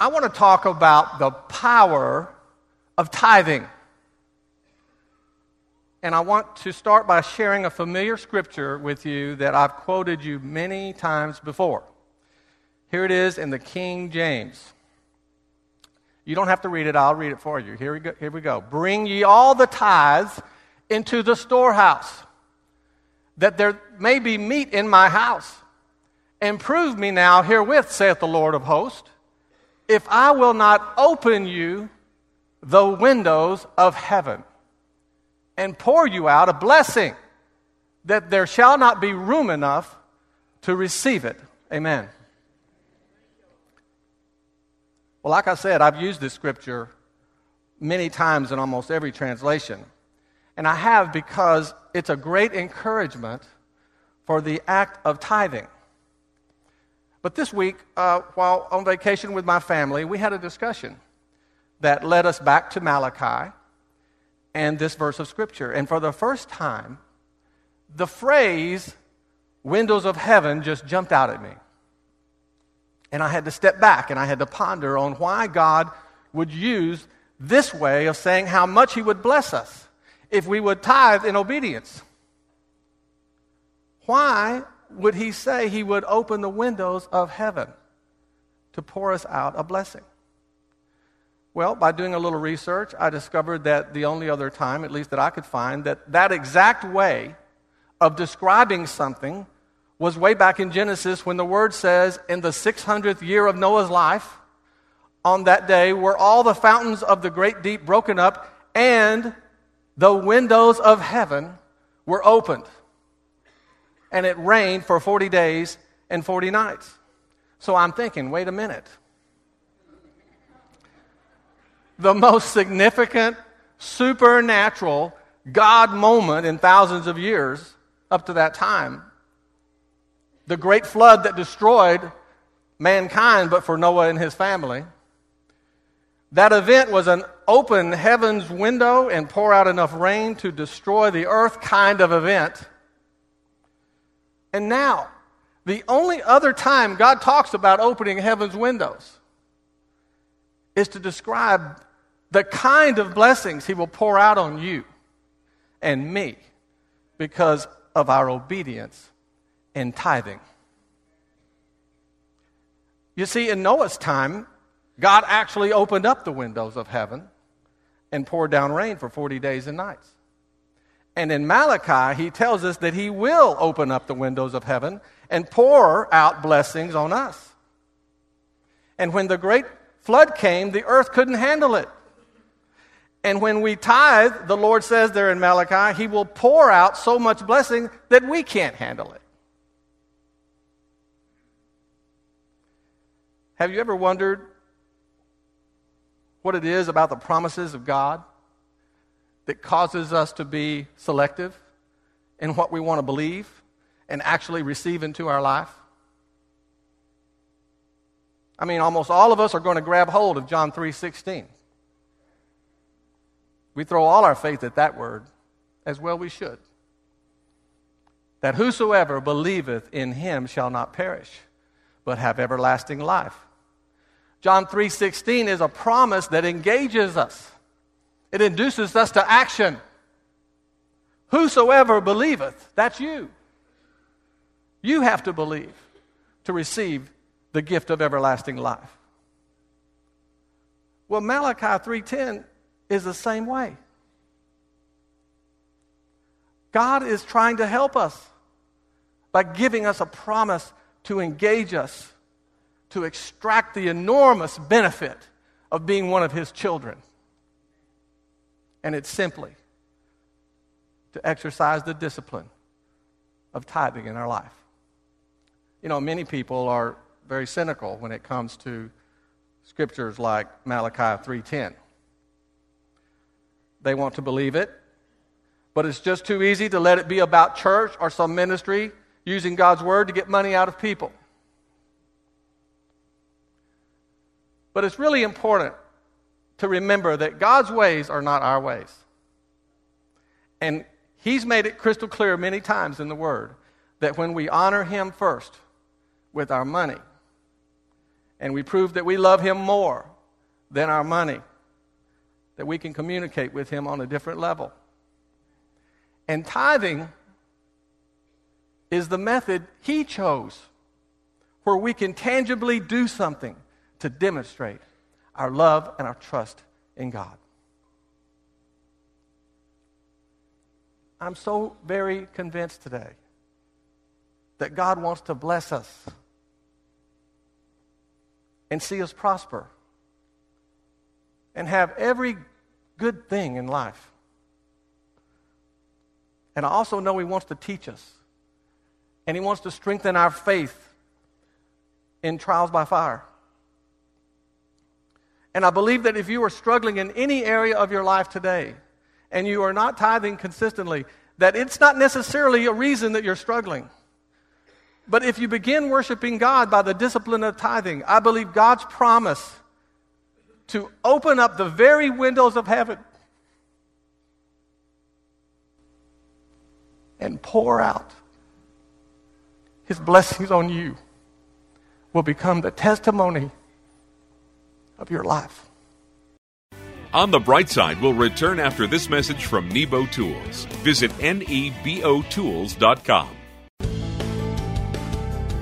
I want to talk about the power of tithing. And I want to start by sharing a familiar scripture with you that I've quoted you many times before. Here it is in the King James. You don't have to read it, I'll read it for you. Here we go. Here we go. Bring ye all the tithes into the storehouse, that there may be meat in my house. And prove me now herewith, saith the Lord of hosts, if I will not open you the windows of heaven and pour you out a blessing that there shall not be room enough to receive it. Amen. Well, like I said, I've used this scripture many times in almost every translation. And I have because it's a great encouragement for the act of tithing. But this week, uh, while on vacation with my family, we had a discussion that led us back to Malachi and this verse of Scripture. And for the first time, the phrase windows of heaven just jumped out at me. And I had to step back and I had to ponder on why God would use this way of saying how much He would bless us if we would tithe in obedience. Why would He say He would open the windows of heaven to pour us out a blessing? Well, by doing a little research, I discovered that the only other time, at least that I could find, that that exact way of describing something was way back in Genesis when the word says, in the 600th year of Noah's life, on that day were all the fountains of the great deep broken up, and the windows of heaven were opened. And it rained for 40 days and 40 nights. So I'm thinking, wait a minute the most significant supernatural God moment in thousands of years up to that time. The great flood that destroyed mankind, but for Noah and his family. That event was an open heaven's window and pour out enough rain to destroy the earth kind of event. And now, the only other time God talks about opening heaven's windows is to describe the kind of blessings He will pour out on you and me because of our obedience and tithing. You see, in Noah's time, God actually opened up the windows of heaven and poured down rain for 40 days and nights. And in Malachi, he tells us that he will open up the windows of heaven and pour out blessings on us. And when the great flood came, the earth couldn't handle it. And when we tithe, the Lord says there in Malachi, He will pour out so much blessing that we can't handle it. Have you ever wondered what it is about the promises of God that causes us to be selective in what we want to believe and actually receive into our life? I mean, almost all of us are going to grab hold of John 3 16. We throw all our faith at that word, as well we should. That whosoever believeth in him shall not perish, but have everlasting life. John 3:16 is a promise that engages us. It induces us to action. Whosoever believeth, that's you. You have to believe to receive the gift of everlasting life. Well, Malachi 3:10 is the same way. God is trying to help us by giving us a promise to engage us, to extract the enormous benefit of being one of His children. And it's simply to exercise the discipline of tithing in our life. You know, many people are very cynical when it comes to scriptures like Malachi 3:10. They want to believe it, but it's just too easy to let it be about church or some ministry using God's word to get money out of people. But it's really important to remember that God's ways are not our ways. And He's made it crystal clear many times in the Word that when we honor Him first with our money, and we prove that we love Him more than our money, that we can communicate with Him on a different level. And tithing is the method He chose where we can tangibly do something to demonstrate our love and our trust in God. I'm so very convinced today that God wants to bless us and see us prosper and have every good thing in life. And I also know He wants to teach us and He wants to strengthen our faith in trials by fire. And I believe that if you are struggling in any area of your life today and you are not tithing consistently, that it's not necessarily a reason that you're struggling. But if you begin worshiping God by the discipline of tithing, I believe God's promise to open up the very windows of heaven and pour out his blessings on you will become the testimony of your life. On the bright side, we'll return after this message from Nebo Tools. Visit nebotools.com.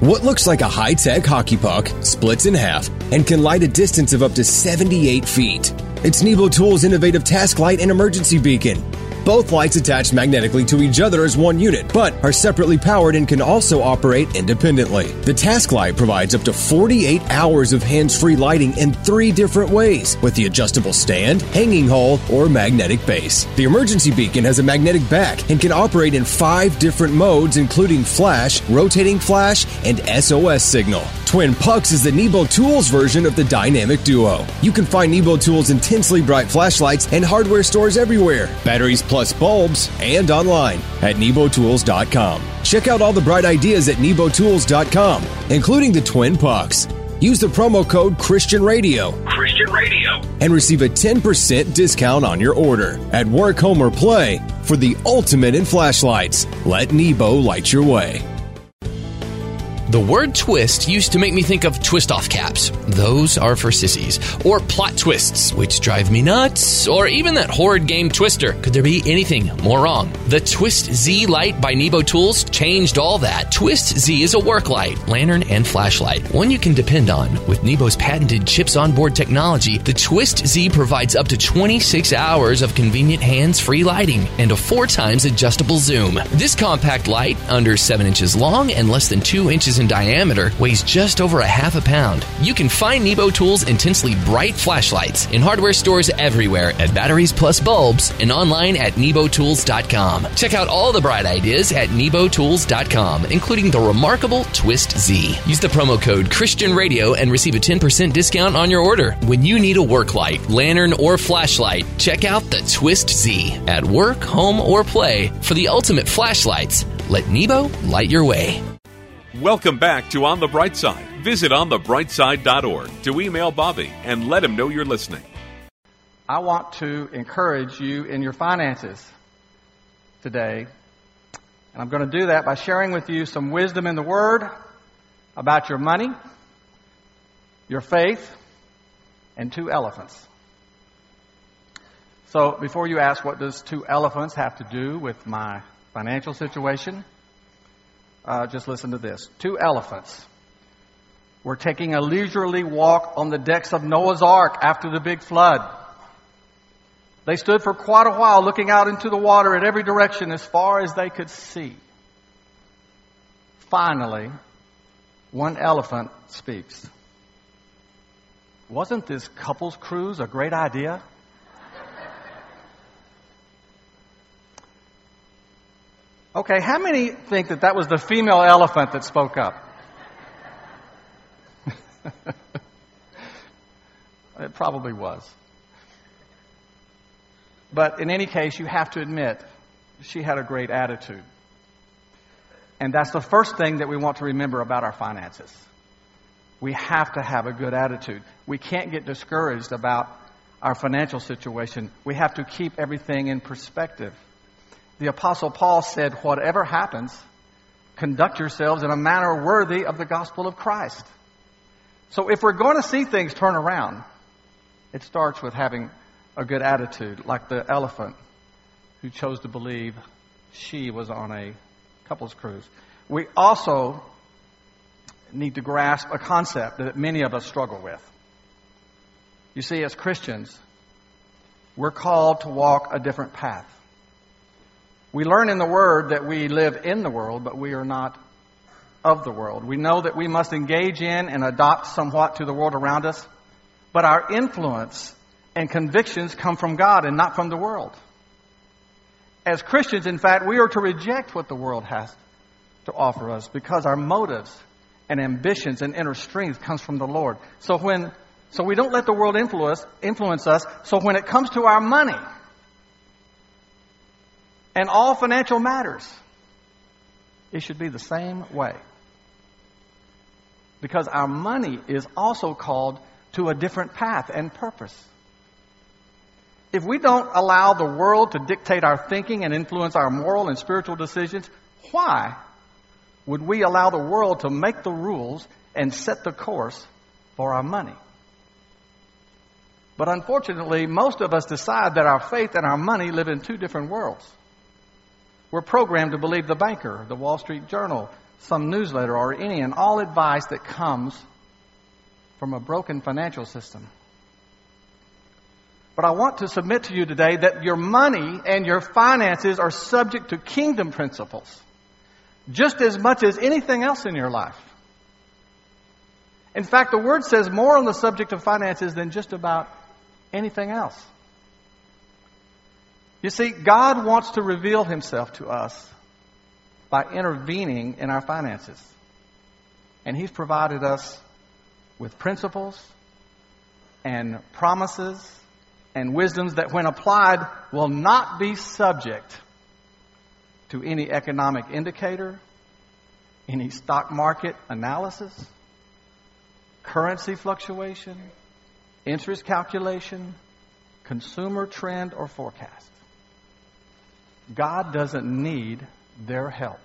What looks like a high tech hockey puck splits in half and can light a distance of up to 78 feet. It's Nebo Tools' innovative task light and emergency beacon. Both lights attach magnetically to each other as one unit, but are separately powered and can also operate independently. The task light provides up to 48 hours of hands free lighting in three different ways with the adjustable stand, hanging hole, or magnetic base. The emergency beacon has a magnetic back and can operate in five different modes, including flash, rotating flash, and SOS signal. Twin Pucks is the Nebo Tools version of the Dynamic Duo. You can find Nebo Tools' intensely bright flashlights and hardware stores everywhere. Batteries plus bulbs and online at nebotools.com. Check out all the bright ideas at nebotools.com, including the Twin Pucks. Use the promo code Christian Radio. Christian Radio. And receive a 10% discount on your order at work, home, or play for the ultimate in flashlights. Let Nebo light your way. The word twist used to make me think of twist off caps. Those are for sissies. Or plot twists, which drive me nuts. Or even that horrid game Twister. Could there be anything more wrong? The Twist Z light by Nebo Tools changed all that. Twist Z is a work light, lantern, and flashlight. One you can depend on. With Nebo's patented chips on board technology, the Twist Z provides up to 26 hours of convenient hands free lighting and a four times adjustable zoom. This compact light, under 7 inches long and less than 2 inches in diameter, weighs just over a half a pound. You can find Nebo Tools' intensely bright flashlights in hardware stores everywhere at Batteries Plus Bulbs and online at nebotools.com. Check out all the bright ideas at nebotools.com, including the remarkable Twist Z. Use the promo code Christian Radio and receive a 10% discount on your order. When you need a work light, lantern, or flashlight, check out the Twist Z at work, home, or play for the ultimate flashlights. Let Nebo light your way. Welcome back to On the Bright Side. Visit onthebrightside.org to email Bobby and let him know you're listening. I want to encourage you in your finances today. And I'm going to do that by sharing with you some wisdom in the Word about your money, your faith, and two elephants. So before you ask what does two elephants have to do with my financial situation, uh, just listen to this. Two elephants were taking a leisurely walk on the decks of Noah's Ark after the big flood. They stood for quite a while looking out into the water in every direction as far as they could see. Finally, one elephant speaks. Wasn't this couple's cruise a great idea? Okay, how many think that that was the female elephant that spoke up? It probably was. But in any case, you have to admit, she had a great attitude. And that's the first thing that we want to remember about our finances. We have to have a good attitude. We can't get discouraged about our financial situation. We have to keep everything in perspective. The Apostle Paul said, Whatever happens, conduct yourselves in a manner worthy of the gospel of Christ. So if we're going to see things turn around, it starts with having a good attitude, like the elephant who chose to believe she was on a couple's cruise. We also need to grasp a concept that many of us struggle with. You see, as Christians, we're called to walk a different path. We learn in the Word that we live in the world, but we are not of the world. We know that we must engage in and adopt somewhat to the world around us, but our influence and convictions come from God and not from the world. As Christians, in fact, we are to reject what the world has to offer us because our motives and ambitions and inner strength comes from the Lord. So when so we don't let the world influence influence us. So when it comes to our money and all financial matters, it should be the same way. Because our money is also called to a different path and purpose. If we don't allow the world to dictate our thinking and influence our moral and spiritual decisions, why would we allow the world to make the rules and set the course for our money? But unfortunately, most of us decide that our faith and our money live in two different worlds. We're programmed to believe the banker, the Wall Street Journal, some newsletter, or any and all advice that comes from a broken financial system. But I want to submit to you today that your money and your finances are subject to kingdom principles just as much as anything else in your life. In fact, the Word says more on the subject of finances than just about anything else. You see, God wants to reveal Himself to us by intervening in our finances. And He's provided us with principles and promises and wisdoms that, when applied, will not be subject to any economic indicator, any stock market analysis, currency fluctuation, interest calculation, consumer trend, or forecast. God doesn't need their help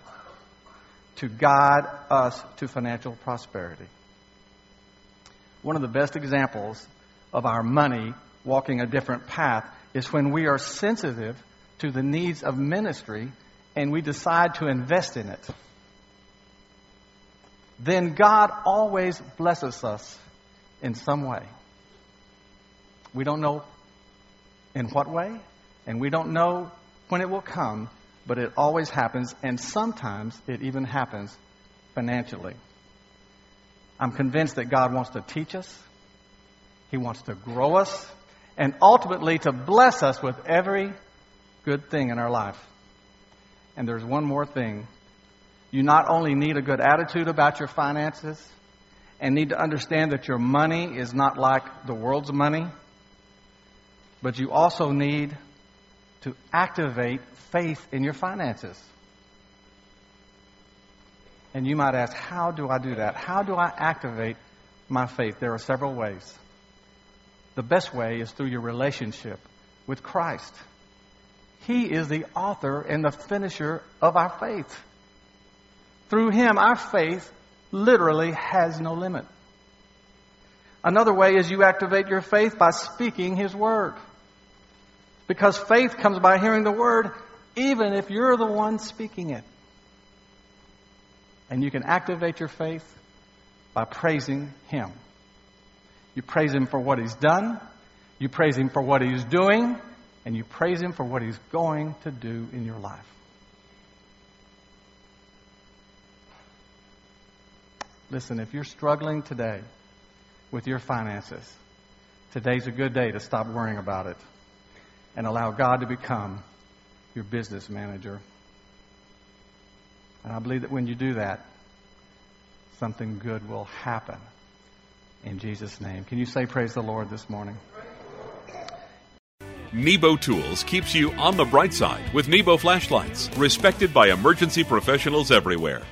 to guide us to financial prosperity. One of the best examples of our money walking a different path is when we are sensitive to the needs of ministry and we decide to invest in it, then God always blesses us in some way. We don't know in what way, and we don't know when it will come, but it always happens, and sometimes it even happens financially. I'm convinced that God wants to teach us, He wants to grow us, and ultimately to bless us with every good thing in our life. And there's one more thing. You not only need a good attitude about your finances and need to understand that your money is not like the world's money, but you also need to activate faith in your finances. And you might ask, how do I do that? How do I activate my faith? There are several ways. The best way is through your relationship with Christ. He is the author and the finisher of our faith. Through Him, our faith literally has no limit. Another way is you activate your faith by speaking His Word. Because faith comes by hearing the Word, even if you're the one speaking it. And you can activate your faith by praising Him. You praise Him for what He's done, you praise Him for what He's doing, and you praise Him for what He's going to do in your life. Listen, if you're struggling today with your finances, today's a good day to stop worrying about it and allow God to become your business manager. And I believe that when you do that, something good will happen In Jesus' name. Can you say praise the Lord this morning? Nebo Tools keeps you on the bright side with Nebo flashlights, respected by emergency professionals everywhere.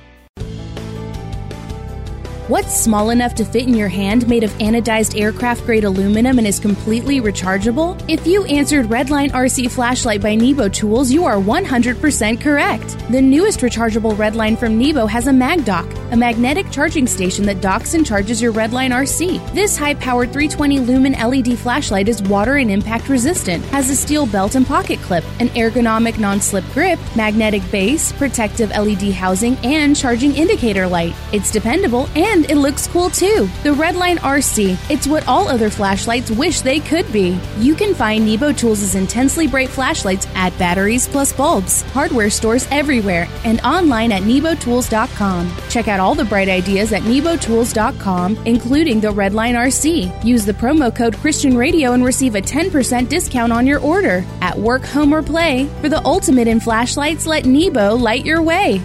What's small enough to fit in your hand made of anodized aircraft grade aluminum and is completely rechargeable? If you answered Redline RC Flashlight by Nebo Tools, you are 100% correct. The newest rechargeable Redline from Nebo has a MagDock, a magnetic charging station that docks and charges your Redline RC. This high powered 320 lumen LED flashlight is water and impact resistant, has a steel belt and pocket clip, an ergonomic non slip grip, magnetic base, protective LED housing, and charging indicator light. It's dependable and and it looks cool too. The Redline RC, it's what all other flashlights wish they could be. You can find Nebo Tools' intensely bright flashlights at Batteries Plus Bulbs, hardware stores everywhere, and online at nebotools.com. Check out all the bright ideas at nebotools.com, including the Redline RC. Use the promo code Christian Radio and receive a 10% discount on your order. At work, home, or play, for the ultimate in flashlights, let Nebo light your way.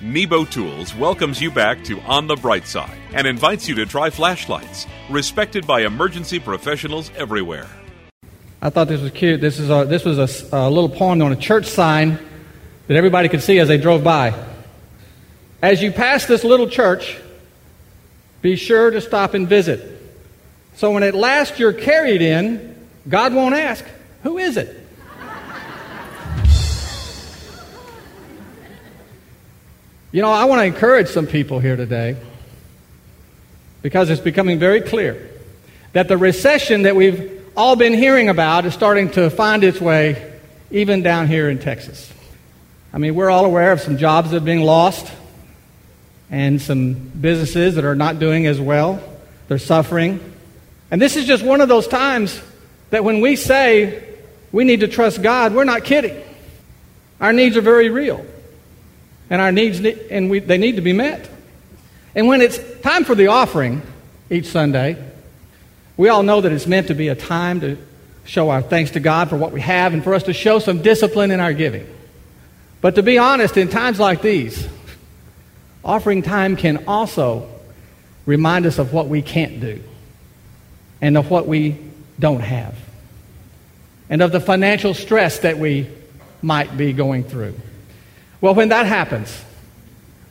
Nebo Tools welcomes you back to On the Bright Side and invites you to try flashlights, respected by emergency professionals everywhere. I thought this was cute. This, is a, this was a, a little poem on a church sign that everybody could see as they drove by. As you pass this little church, be sure to stop and visit. So when at last you're carried in, God won't ask, Who is it? You know, I want to encourage some people here today because it's becoming very clear that the recession that we've all been hearing about is starting to find its way even down here in Texas. I mean, we're all aware of some jobs that are being lost and some businesses that are not doing as well. They're suffering. And this is just one of those times that when we say we need to trust God, we're not kidding. Our needs are very real and our needs and we, they need to be met. And when it's time for the offering each Sunday, we all know that it's meant to be a time to show our thanks to God for what we have and for us to show some discipline in our giving. But to be honest, in times like these, offering time can also remind us of what we can't do and of what we don't have and of the financial stress that we might be going through. Well, when that happens,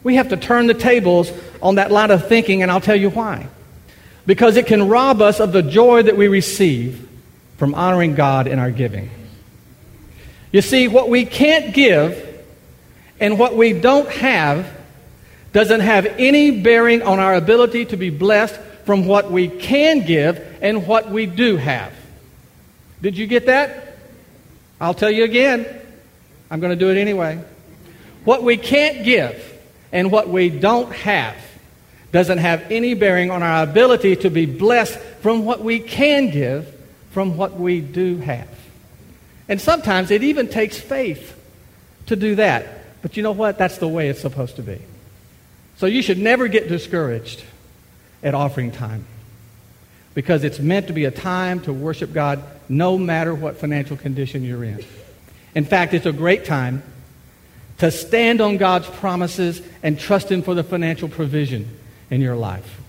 we have to turn the tables on that line of thinking, and I'll tell you why. Because it can rob us of the joy that we receive from honoring God in our giving. You see, what we can't give and what we don't have doesn't have any bearing on our ability to be blessed from what we can give and what we do have. Did you get that? I'll tell you again. I'm going to do it anyway. What we can't give and what we don't have doesn't have any bearing on our ability to be blessed from what we can give from what we do have. And sometimes it even takes faith to do that. But you know what? That's the way it's supposed to be. So you should never get discouraged at offering time because it's meant to be a time to worship God no matter what financial condition you're in. In fact, it's a great time to stand on God's promises and trust Him for the financial provision in your life.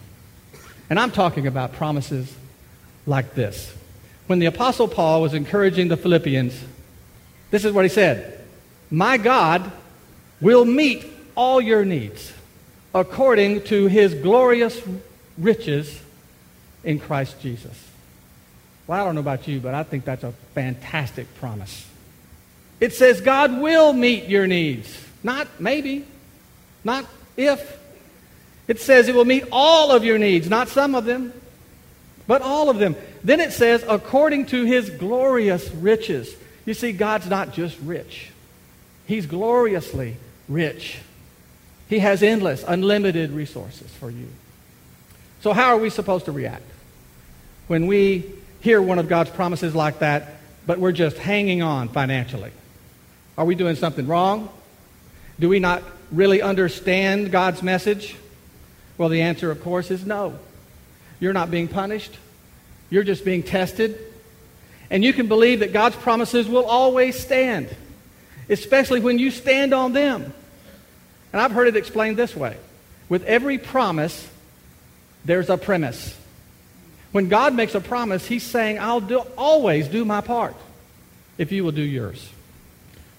And I'm talking about promises like this. When the Apostle Paul was encouraging the Philippians, this is what he said My God will meet all your needs according to his glorious riches in Christ Jesus. Well, I don't know about you, but I think that's a fantastic promise. It says God will meet your needs. Not maybe, not if. It says it will meet all of your needs, not some of them, but all of them. Then it says, according to his glorious riches. You see, God's not just rich, he's gloriously rich. He has endless, unlimited resources for you. So, how are we supposed to react when we hear one of God's promises like that, but we're just hanging on financially? Are we doing something wrong? Do we not really understand God's message? Well, the answer, of course, is no. You're not being punished, you're just being tested. And you can believe that God's promises will always stand, especially when you stand on them. And I've heard it explained this way with every promise, there's a premise. When God makes a promise, He's saying, I'll do, always do my part if you will do yours.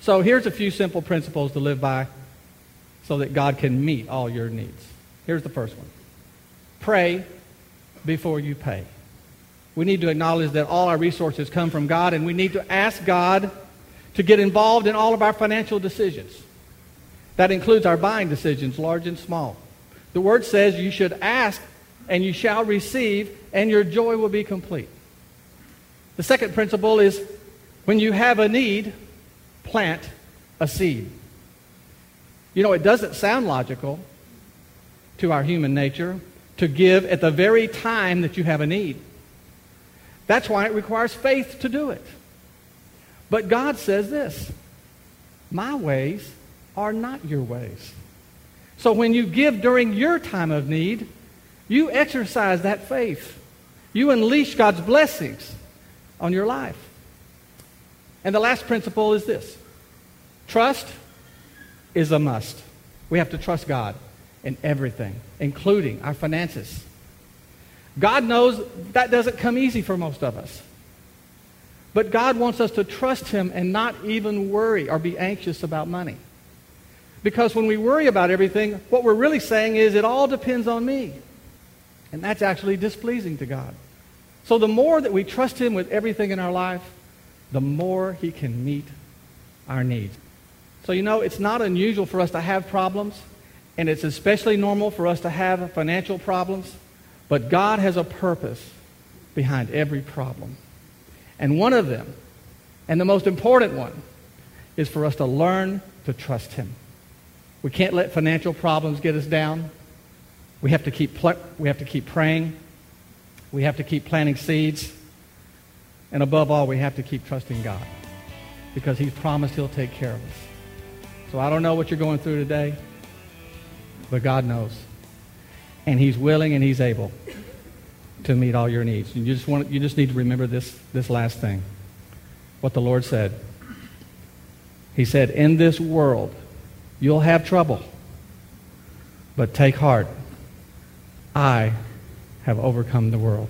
So here's a few simple principles to live by so that God can meet all your needs. Here's the first one pray before you pay. We need to acknowledge that all our resources come from God, and we need to ask God to get involved in all of our financial decisions. That includes our buying decisions, large and small. The Word says you should ask and you shall receive, and your joy will be complete. The second principle is when you have a need, plant a seed. You know, it doesn't sound logical to our human nature to give at the very time that you have a need. That's why it requires faith to do it. But God says this My ways are not your ways. So when you give during your time of need, you exercise that faith. You unleash God's blessings on your life. And the last principle is this trust is a must. We have to trust God in everything, including our finances. God knows that doesn't come easy for most of us. But God wants us to trust Him and not even worry or be anxious about money. Because when we worry about everything, what we're really saying is it all depends on me. And that's actually displeasing to God. So the more that we trust Him with everything in our life, the more He can meet our needs. So, you know, it's not unusual for us to have problems, and it's especially normal for us to have financial problems, but God has a purpose behind every problem. And one of them, and the most important one, is for us to learn to trust Him. We can't let financial problems get us down. We have to keep, pl- we have to keep praying. We have to keep planting seeds. And above all, we have to keep trusting God because He's promised He'll take care of us. So I don't know what you're going through today, but God knows. And He's willing and He's able to meet all your needs. And You just, want, you just need to remember this, this last thing what the Lord said. He said, In this world, you'll have trouble, but take heart. I have overcome the world.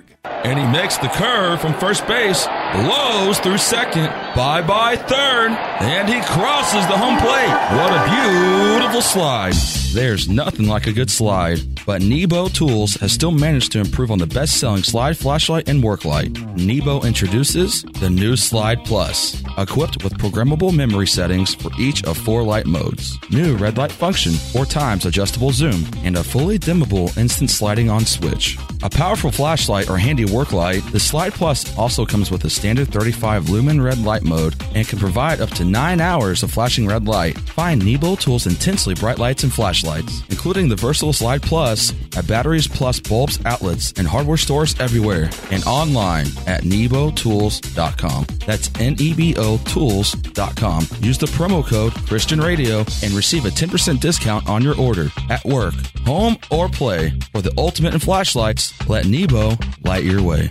And he makes the curve from first base, blows through second, bye bye third, and he crosses the home plate. What a beautiful slide. There's nothing like a good slide, but Nebo Tools has still managed to improve on the best selling slide flashlight and work light. Nebo introduces the new Slide Plus, equipped with programmable memory settings for each of four light modes, new red light function, four times adjustable zoom, and a fully dimmable instant sliding on switch. A powerful flashlight or handy work light, the Slide Plus also comes with a standard 35 lumen red light mode and can provide up to 9 hours of flashing red light. Find Nebo Tools' intensely bright lights and flashlights, including the versatile Slide Plus at Batteries Plus bulbs outlets and hardware stores everywhere and online at nebotools.com. That's N E B O tools.com. Use the promo code Christian Radio and receive a 10% discount on your order at work, home, or play. For the ultimate in flashlights, let Nebo light your way.